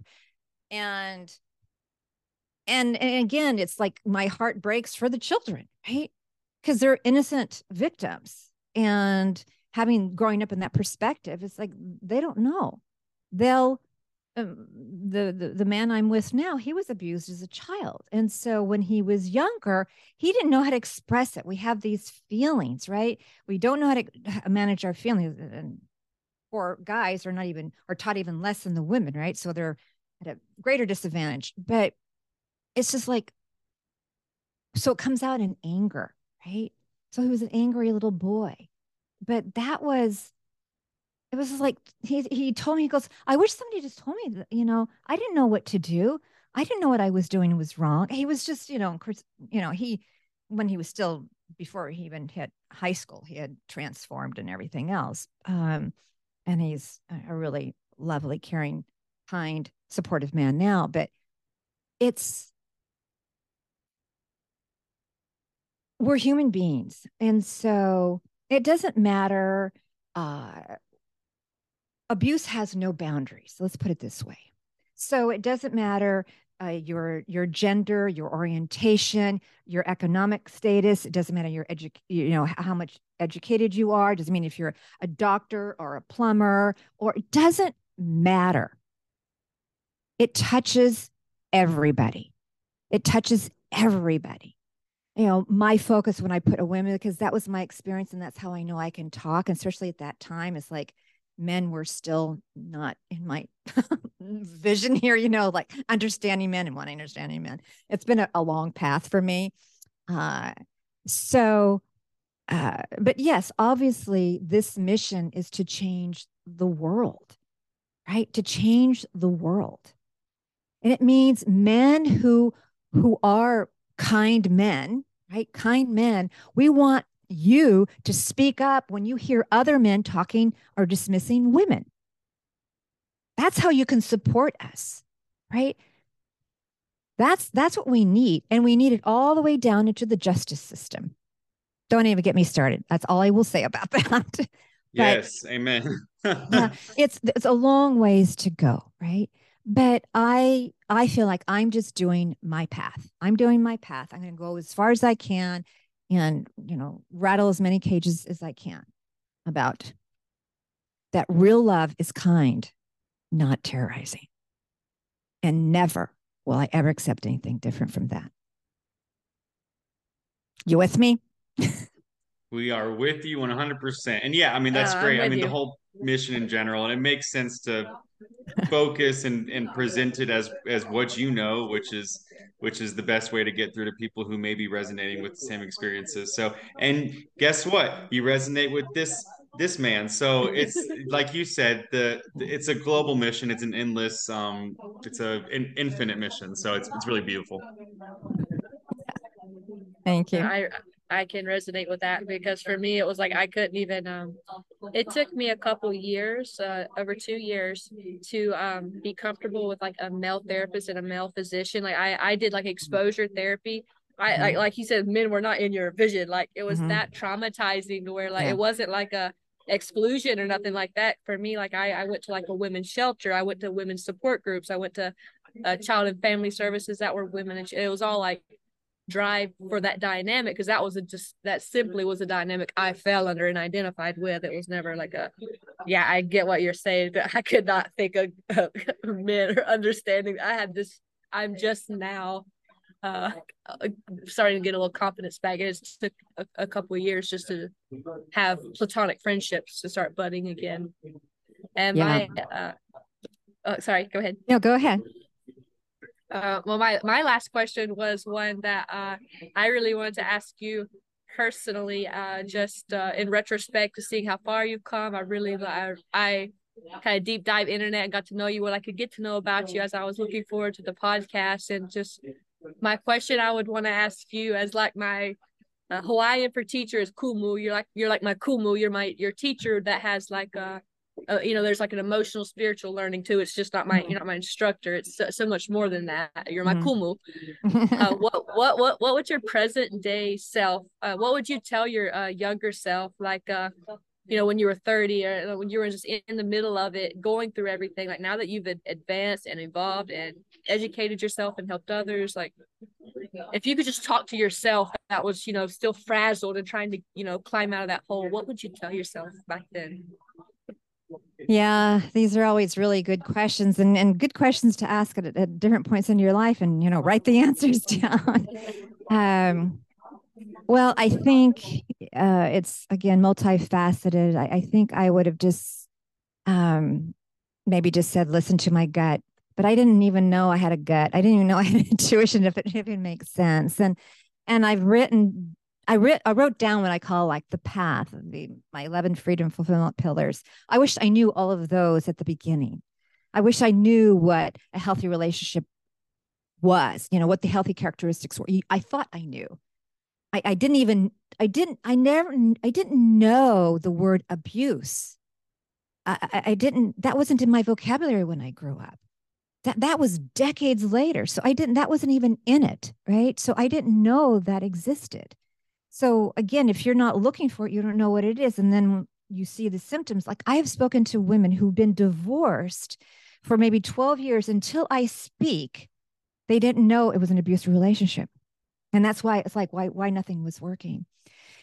And and, and again it's like my heart breaks for the children right? Because they're innocent victims. And having growing up in that perspective it's like they don't know. They'll um, the, the the man i'm with now he was abused as a child. And so when he was younger he didn't know how to express it. We have these feelings right? We don't know how to manage our feelings. And or guys are not even are taught even less than the women right? So they're at a greater disadvantage. But it's just like so it comes out in anger right? So he was an angry little boy but that was it was like he he told me he goes i wish somebody just told me that you know i didn't know what to do. I didn't know what i was doing was wrong. He was just you know you know he when he was still before he even hit high school he had transformed and everything else um and he's a really lovely caring kind supportive man now but it's we're human beings. And so it doesn't matter. Uh, abuse has no boundaries. Let's put it this way. So it doesn't matter uh, your your gender, your orientation, your economic status. It doesn't matter your edu- you know how much educated you are. It doesn't mean if you're a doctor or a plumber or it doesn't matter. It touches everybody. It touches everybody. You know, my focus when I put a women, because that was my experience and that's how I know I can talk. And especially at that time, it's like men were still not in my vision here, you know, like understanding men and wanting understanding men. It's been a, a long path for me. Uh, so, uh, but yes, obviously, this mission is to change the world, right? To change the world. And it means men who who are kind men, right? Kind men. We want you to speak up when you hear other men talking or dismissing women. That's how you can support us, right? That's that's what we need and we need it all the way down into the justice system. Don't even get me started. That's all I will say about that. yes, amen. uh, it's it's a long ways to go, right? But I I feel like I'm just doing my path. I'm doing my path. I'm going to go as far as I can and, you know, rattle as many cages as I can about that real love is kind, not terrorizing. And never will I ever accept anything different from that. You with me? we are with you 100%. And yeah, I mean, that's uh, great. I mean, you. the whole mission in general, and it makes sense to focus and, and present it as as what you know, which is which is the best way to get through to people who may be resonating with the same experiences. So, and guess what? You resonate with this this man. So it's like you said, the, it's a global mission. It's an endless, um, it's a an infinite mission. So it's it's really beautiful. Thank you. I I can resonate with that because for me it was like I couldn't even um it took me a couple years uh over 2 years to um be comfortable with like a male therapist and a male physician. Like I I did like exposure therapy. I like like he said men were not in your vision. Like it was mm-hmm. that traumatizing to where like yeah. it wasn't like a exclusion or nothing like that. For me like I I went to like a women's shelter. I went to women's support groups. I went to uh, child and family services that were women and it was all like drive for that dynamic because that was a just that simply was a dynamic I fell under and identified with. It was never like a, yeah, I get what you're saying, but I could not think of, of men or understanding. I had this. I'm just now uh starting to get a little confidence back. It took a, a couple of years just to have platonic friendships to start budding again. And yeah. my uh, oh, sorry, go ahead. No, go ahead. Uh, well, my my last question was one that uh, I really wanted to ask you personally, uh, just uh, in retrospect to seeing how far you've come. I really I, I kind of deep dive internet and got to know you. What I could get to know about you as I was looking forward to the podcast, and just my question I would want to ask you as like my uh, Hawaiian for teacher is kumu. You're like you're like my kumu. You're my your teacher that has like a uh, you know, there's like an emotional, spiritual learning too. It's just not my, mm-hmm. you're not my instructor. It's so, so much more than that. You're my mm-hmm. kumu. uh, what, what, what, what would your present day self? Uh, what would you tell your uh, younger self, like, uh, you know, when you were 30 or uh, when you were just in the middle of it, going through everything? Like now that you've advanced and evolved and educated yourself and helped others, like if you could just talk to yourself that was, you know, still frazzled and trying to, you know, climb out of that hole, what would you tell yourself back then? Yeah, these are always really good questions and, and good questions to ask at, at different points in your life and, you know, write the answers down. um, well, I think uh, it's, again, multifaceted. I, I think I would have just um, maybe just said, listen to my gut. But I didn't even know I had a gut. I didn't even know I had intuition, if it even makes sense. And and I've written I, writ, I wrote down what I call like the path, the, my 11 freedom fulfillment pillars. I wish I knew all of those at the beginning. I wish I knew what a healthy relationship was, you know, what the healthy characteristics were. I thought I knew. I, I didn't even, I didn't, I never, I didn't know the word abuse. I, I, I didn't, that wasn't in my vocabulary when I grew up. That, that was decades later. So I didn't, that wasn't even in it. Right. So I didn't know that existed. So again, if you're not looking for it, you don't know what it is. And then you see the symptoms. Like I have spoken to women who've been divorced for maybe 12 years until I speak, they didn't know it was an abusive relationship. And that's why it's like why why nothing was working.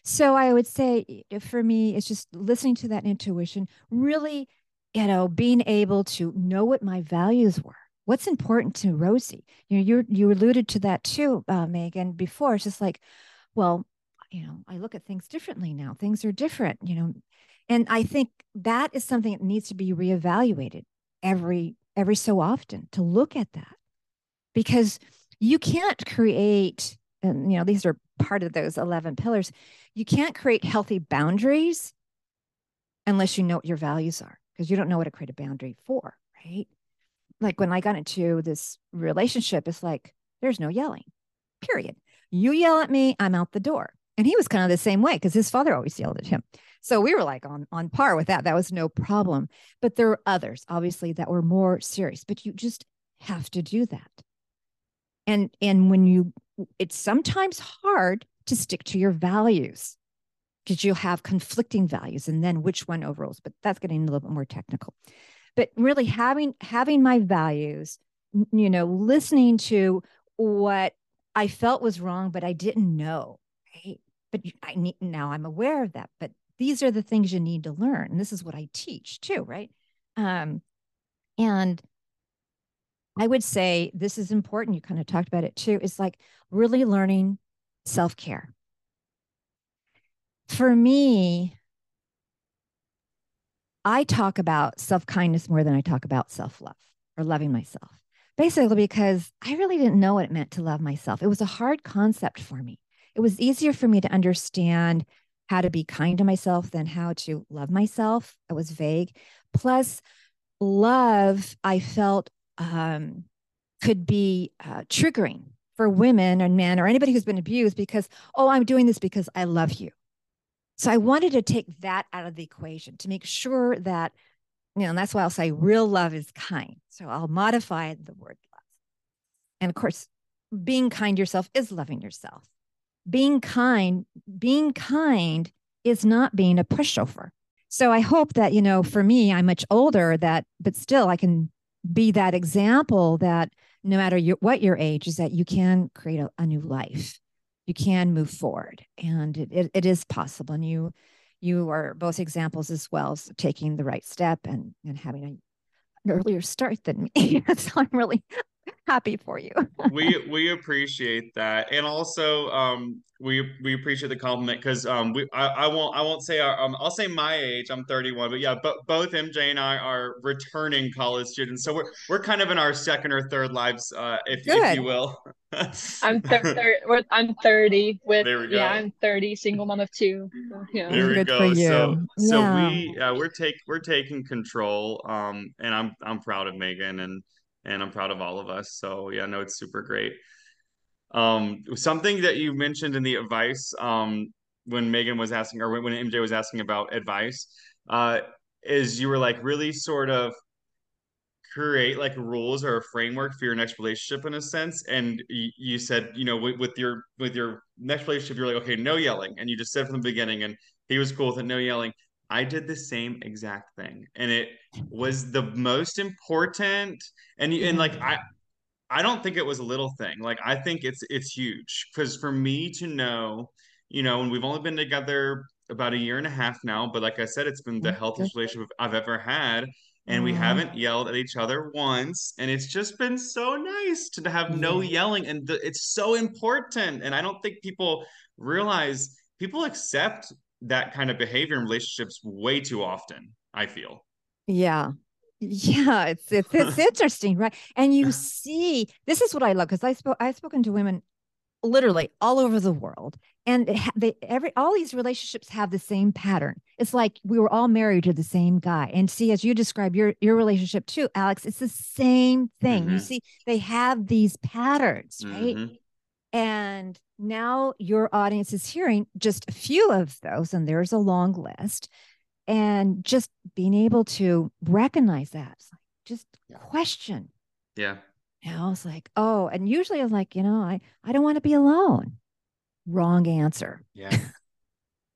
So I would say for me, it's just listening to that intuition, really, you know, being able to know what my values were. What's important to Rosie? You know, you you alluded to that too, uh, Megan, before. It's just like, well, you know, I look at things differently now. Things are different, you know. And I think that is something that needs to be reevaluated every every so often to look at that. Because you can't create and you know, these are part of those 11 pillars. You can't create healthy boundaries unless you know what your values are because you don't know what to create a boundary for, right? Like when I got into this relationship, it's like there's no yelling, period. You yell at me, I'm out the door. And he was kind of the same way because his father always yelled at him. So we were like on, on par with that. That was no problem. But there are others, obviously, that were more serious, but you just have to do that. And and when you it's sometimes hard to stick to your values because you'll have conflicting values and then which one overrules, but that's getting a little bit more technical. But really having having my values, you know, listening to what I felt was wrong, but I didn't know. Right. But I need now I'm aware of that. But these are the things you need to learn. And this is what I teach too, right? Um, and I would say this is important. You kind of talked about it too, is like really learning self care. For me, I talk about self kindness more than I talk about self love or loving myself basically because I really didn't know what it meant to love myself. It was a hard concept for me. It was easier for me to understand how to be kind to myself than how to love myself. It was vague. Plus, love, I felt um, could be uh, triggering for women and men or anybody who's been abused because, oh, I'm doing this because I love you. So I wanted to take that out of the equation to make sure that you know, and that's why I'll say real love is kind. So I'll modify the word love. And of course, being kind yourself is loving yourself. Being kind, being kind is not being a pushover. So I hope that, you know, for me, I'm much older that, but still I can be that example that no matter your, what your age is that you can create a, a new life. You can move forward and it, it, it is possible. And you, you are both examples as well as taking the right step and and having a, an earlier start than me. so I'm really happy for you. we we appreciate that, and also um, we we appreciate the compliment because um, we I, I won't I won't say our, um, I'll say my age. I'm 31, but yeah, but both MJ and I are returning college students, so we're we're kind of in our second or third lives, uh, if if you will. I'm thir- I'm 30 with yeah I'm 30 single mom of two. Yeah. There we Good go. So so yeah. we uh, we're take we're taking control. Um, and I'm I'm proud of Megan and and I'm proud of all of us. So yeah, no, it's super great. Um, something that you mentioned in the advice, um, when Megan was asking, or when MJ was asking about advice, uh, is you were like really sort of create like rules or a framework for your next relationship in a sense and y- you said you know with, your with your next relationship you're like okay no yelling and you just said from the beginning and he was cool with it no yelling I did the same exact thing, and it was the most important. And and like mm-hmm. I, I don't think it was a little thing. Like I think it's it's huge because for me to know, you know, and we've only been together about a year and a half now, but like I said, it's been the mm-hmm. healthiest relationship I've ever had. And we mm-hmm. haven't yelled at each other once. And it's just been so nice to have no yelling. And the, it's so important. And I don't think people realize people accept that kind of behavior in relationships way too often i feel. Yeah. Yeah it's it's, it's interesting right? And you see this is what i love because i spoke i've spoken to women literally all over the world and they every all these relationships have the same pattern. It's like we were all married to the same guy and see as you describe your your relationship too alex it's the same thing. Mm-hmm. you see they have these patterns right? Mm-hmm. And now your audience is hearing just a few of those, and there's a long list. And just being able to recognize that, like just question. Yeah. You know, it's like, oh, and usually I'm like, you know, I, I don't want to be alone. Wrong answer. Yeah.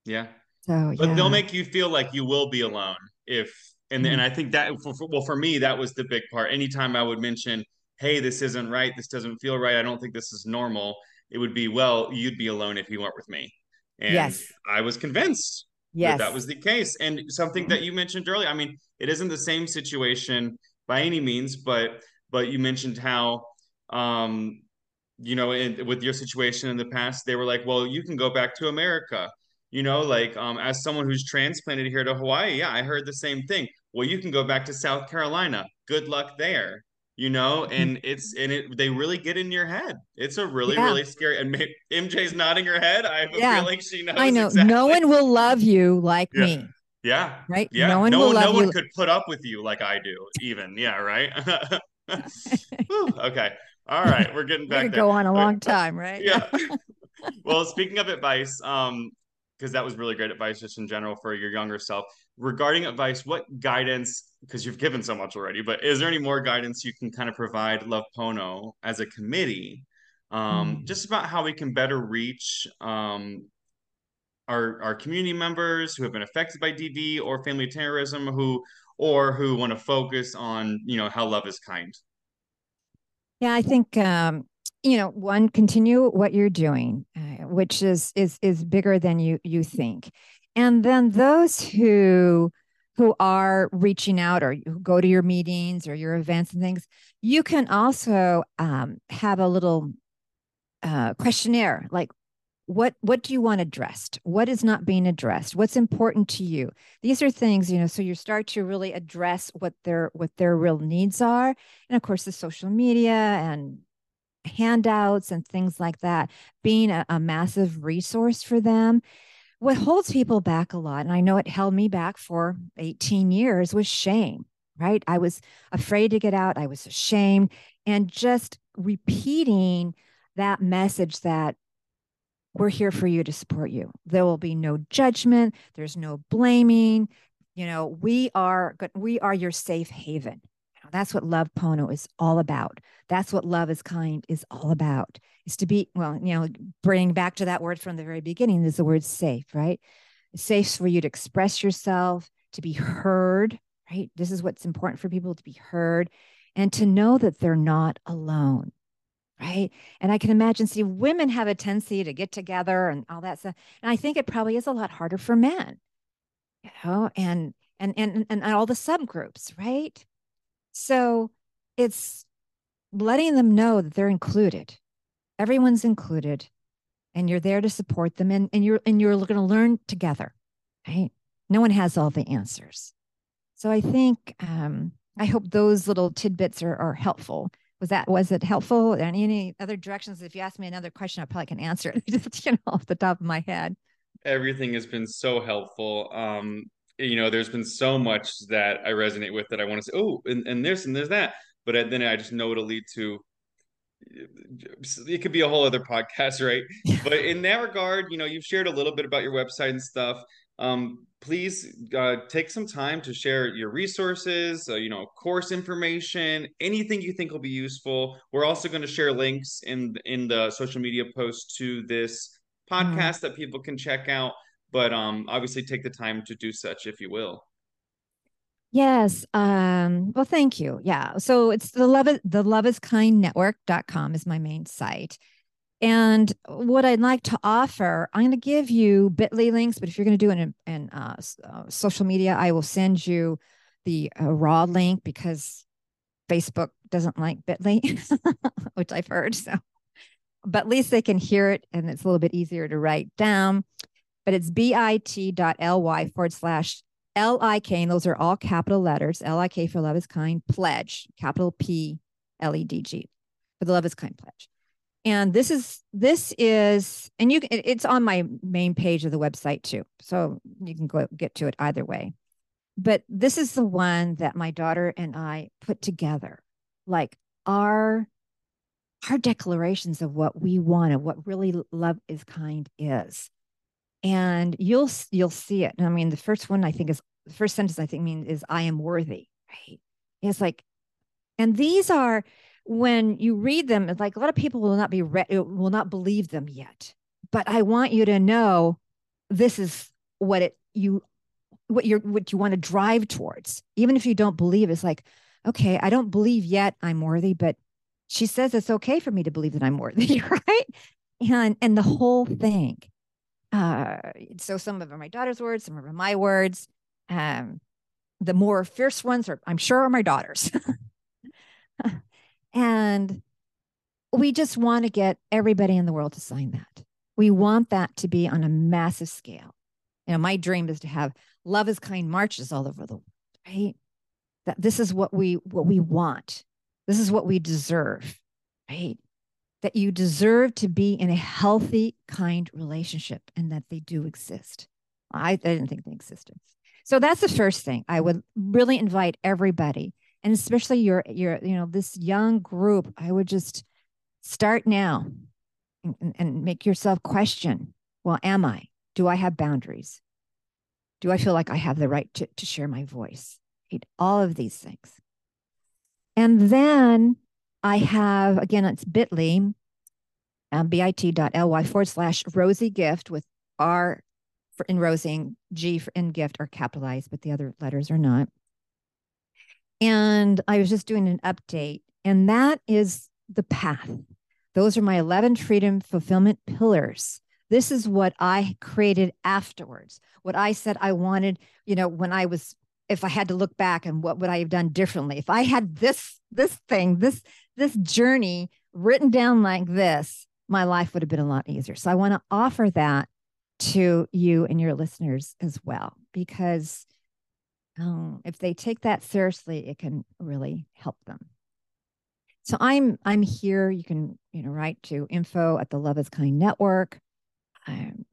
Yeah. so, but yeah. they'll make you feel like you will be alone if, and, mm-hmm. and I think that, for, for, well, for me, that was the big part. Anytime I would mention, hey, this isn't right, this doesn't feel right, I don't think this is normal, it would be, well, you'd be alone if you weren't with me. And yes. I was convinced yes. that that was the case. And something that you mentioned earlier, I mean, it isn't the same situation by any means, but but you mentioned how um you know, in, with your situation in the past, they were like, well, you can go back to America. You know, like um, as someone who's transplanted here to Hawaii, yeah, I heard the same thing. Well, you can go back to South Carolina. Good luck there. You know, mm-hmm. and it's and it they really get in your head. It's a really yeah. really scary. And MJ's nodding her head. I have a yeah. feeling she knows. I know exactly. no one will love you like yeah. me. Yeah. Right. Yeah. No one no, will no one you. could put up with you like I do. Even yeah. Right. okay. All right, we're getting back. We're go on a long time, right? yeah. well, speaking of advice, um, because that was really great advice just in general for your younger self. Regarding advice, what guidance? Because you've given so much already, but is there any more guidance you can kind of provide Love Pono as a committee, um, mm. just about how we can better reach um, our our community members who have been affected by DV or family terrorism, who or who want to focus on you know how love is kind. Yeah, I think um, you know, one continue what you're doing, uh, which is is is bigger than you you think, and then those who who are reaching out or go to your meetings or your events and things, you can also um, have a little uh, questionnaire like what what do you want addressed? What is not being addressed? What's important to you? These are things you know so you start to really address what their what their real needs are. And of course the social media and handouts and things like that being a, a massive resource for them what holds people back a lot and i know it held me back for 18 years was shame right i was afraid to get out i was ashamed and just repeating that message that we're here for you to support you. There will be no judgment. There's no blaming. You know, we are we are your safe haven. That's what love Pono is all about. That's what love is kind is all about. Is to be well, you know, bring back to that word from the very beginning is the word safe, right? Safe for you to express yourself, to be heard, right? This is what's important for people to be heard and to know that they're not alone right? And I can imagine, see, women have a tendency to get together and all that stuff. And I think it probably is a lot harder for men, you know, and and and and all the subgroups, right? So it's letting them know that they're included. Everyone's included, and you're there to support them, and, and you're and you're going to learn together, right? No one has all the answers. So I think um, I hope those little tidbits are, are helpful was that was it helpful? Any any other directions? If you ask me another question, I probably can answer it just you know off the top of my head. Everything has been so helpful. Um, you know, there's been so much that I resonate with that I want to say, oh, and, and this and there's that, but then I just know it'll lead to it could be a whole other podcast, right? but in that regard, you know, you've shared a little bit about your website and stuff. Um, please uh, take some time to share your resources, uh, you know, course information, anything you think will be useful. We're also going to share links in in the social media post to this mm-hmm. podcast mm. that people can check out. But um, obviously, take the time to do such if you will. Yes. Um, well, thank you. Yeah. So it's the love the love is kind network.com is my main site. And what I'd like to offer, I'm going to give you Bitly links, but if you're going to do it in, in uh, uh, social media, I will send you the uh, raw link because Facebook doesn't like Bitly, which I've heard. So, but at least they can hear it, and it's a little bit easier to write down. But it's bit.ly forward slash L-I-K, and those are all capital letters. L-I-K for love is kind, pledge, capital P L E D G for the love is kind pledge. And this is this is and you it's on my main page of the website too so you can go get to it either way. But this is the one that my daughter and i put together like our our declarations of what we want and what really love is kind is and you'll you'll see it i mean the first one i think is the first sentence i think means is i am worthy right it's like and these are when you read them, it's like a lot of people will not be re- uh, will not believe them yet. But I want you to know this is what it you what you're what you want to drive towards. Even if you don't believe, it's like, okay, I don't believe yet I'm worthy, but she says it's okay for me to believe that I'm worthy, right? And and the whole thing. Uh, so some of them are my daughter's words, some of them are my words. Um, the more fierce ones are, I'm sure, are my daughters. And we just want to get everybody in the world to sign that. We want that to be on a massive scale. You know, my dream is to have love is kind marches all over the world, right? That this is what we what we want. This is what we deserve, right? That you deserve to be in a healthy, kind relationship and that they do exist. I, I didn't think they existed. So that's the first thing. I would really invite everybody, and especially your your you know this young group. I would just start now and, and make yourself question. Well, am I? Do I have boundaries? Do I feel like I have the right to, to share my voice? All of these things. And then I have, again, it's bit.ly, um, bit.ly forward slash Rosie Gift with R for in Rosing, G for in gift are capitalized, but the other letters are not. And I was just doing an update, and that is the path. Those are my 11 freedom fulfillment pillars. This is what I created afterwards. What I said I wanted, you know, when I was if I had to look back and what would I have done differently? If I had this this thing, this this journey written down like this, my life would have been a lot easier. So I want to offer that to you and your listeners as well, because um, if they take that seriously, it can really help them. So I'm I'm here. You can you know write to info at the Love is Kind Network. I'm,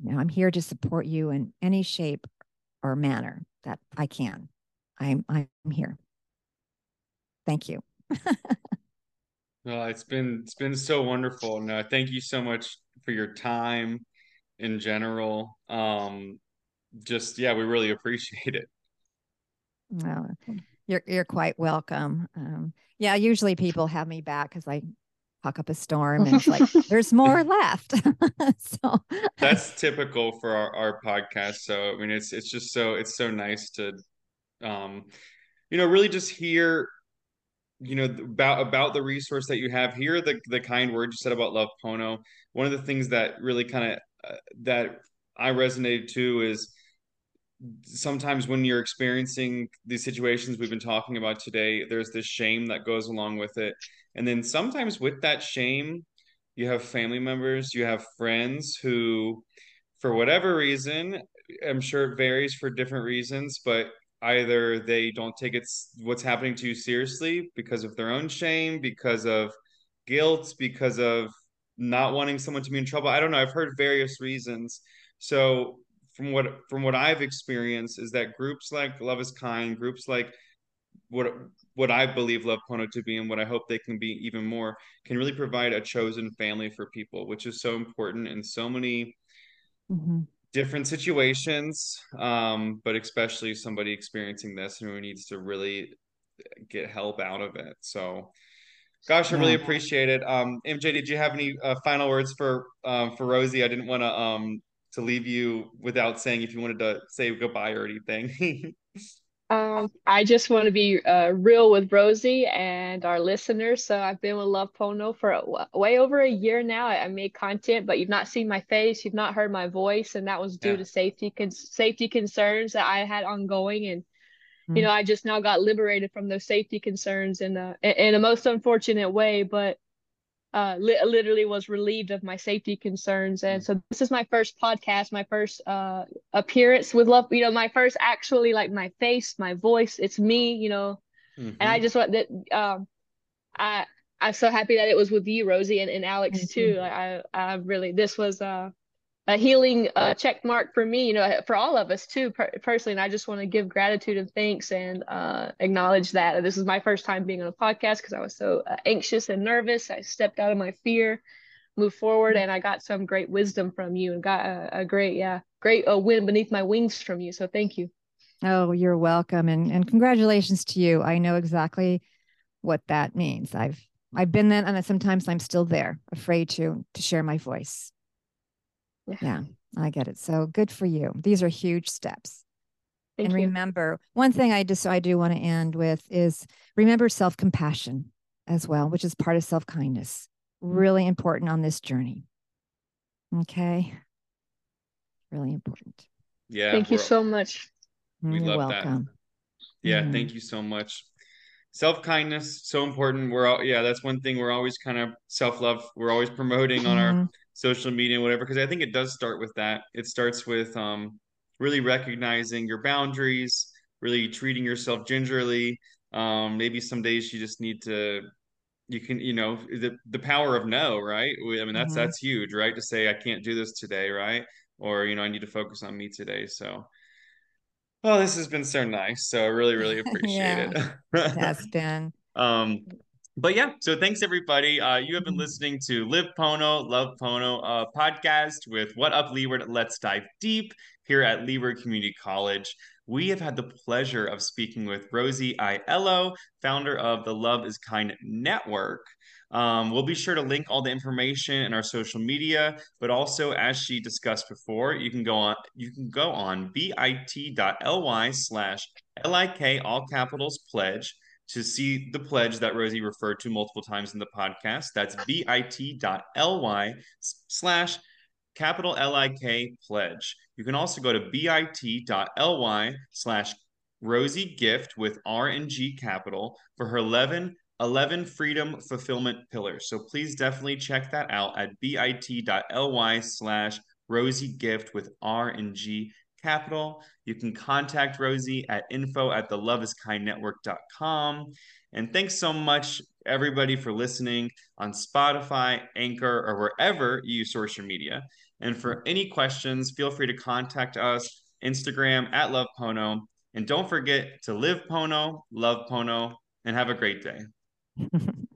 you know, I'm here to support you in any shape or manner that I can. I'm I'm here. Thank you. Well, it's been it's been so wonderful. No, thank you so much for your time in general. Um, just yeah, we really appreciate it. Well, you're you're quite welcome. Um, yeah, usually people have me back because I talk up a storm and it's like there's more left. so that's typical for our, our podcast. So I mean, it's it's just so it's so nice to, um, you know, really just hear you know about about the resource that you have here the the kind words you said about love pono one of the things that really kind of uh, that I resonated to is sometimes when you're experiencing these situations we've been talking about today, there's this shame that goes along with it. And then sometimes with that shame, you have family members, you have friends who, for whatever reason, I'm sure it varies for different reasons, but either they don't take it what's happening to you seriously because of their own shame, because of guilt, because of not wanting someone to be in trouble. I don't know. I've heard various reasons. So from what from what I've experienced is that groups like Love is Kind, groups like what what I believe Love Pono to be and what I hope they can be even more can really provide a chosen family for people, which is so important in so many mm-hmm. Different situations. Um, but especially somebody experiencing this and who needs to really get help out of it. So Gosh, I really appreciate it. Um, MJ, did you have any uh, final words for um, for Rosie? I didn't want to um to leave you without saying if you wanted to say goodbye or anything. um, I just want to be uh, real with Rosie and our listeners. So I've been with Love Pono for a, way over a year now. I, I made content, but you've not seen my face, you've not heard my voice, and that was due yeah. to safety con- safety concerns that I had ongoing and you mm. know i just now got liberated from those safety concerns in a in a most unfortunate way but uh li- literally was relieved of my safety concerns and so this is my first podcast my first uh appearance with love you know my first actually like my face my voice it's me you know mm-hmm. and i mm-hmm. just want that um i i'm so happy that it was with you rosie and, and alex mm-hmm. too like, i i really this was uh a healing uh, check mark for me, you know, for all of us too, per- personally. And I just want to give gratitude and thanks and uh, acknowledge that this is my first time being on a podcast because I was so uh, anxious and nervous. I stepped out of my fear, moved forward, and I got some great wisdom from you and got a, a great, yeah, great uh, wind beneath my wings from you. So thank you. Oh, you're welcome, and and congratulations to you. I know exactly what that means. I've I've been there, and sometimes I'm still there, afraid to to share my voice. Yeah. yeah, I get it. So good for you. These are huge steps. Thank and you. remember, one thing I just I do want to end with is remember self-compassion as well, which is part of self-kindness. Really important on this journey. Okay. Really important. Yeah. Thank you so much. We You're love welcome. that. Yeah, mm. thank you so much. self kindness so important. We're all yeah, that's one thing we're always kind of self love. We're always promoting on our Mhm. Social media and whatever because I think it does start with that. It starts with um really recognizing your boundaries, really treating yourself gingerly. Um, maybe some days you just need to you can you know the the power of no right i mean that's Mhm. that's huge right to say i can't do this today right or you know i need to focus on me today so oh this has been so nice so i really really appreciate Yeah. it Has been. um but yeah so thanks everybody. Uh you have been Mhm. listening to live pono love pono uh podcast with what up leeward? Let's dive deep here at leeward community college. We have had the pleasure of speaking with rosie aiello founder of the love is kind network. Um, we'll be sure to link all the information in our social media but also as she discussed before you can go on you can go on bit.ly slash lik all capitals pledge to see the pledge that Rosie referred to multiple times in the podcast. That's bit.ly slash capital L-I-K pledge. You can also go to bit.ly slash Rosie gift with R and G capital for her 11 11 freedom fulfillment pillars. So please definitely check that out at bit.ly slash Rosie gift with R and G capital. You can contact Rosie at info at the loveiskindnetwork.com. And thanks so much, everybody, for listening on Spotify, Anchor, or wherever you source your media. And for any questions, feel free to contact us, Instagram at Love Pono. And don't forget to live Pono, love Pono, and have a great day.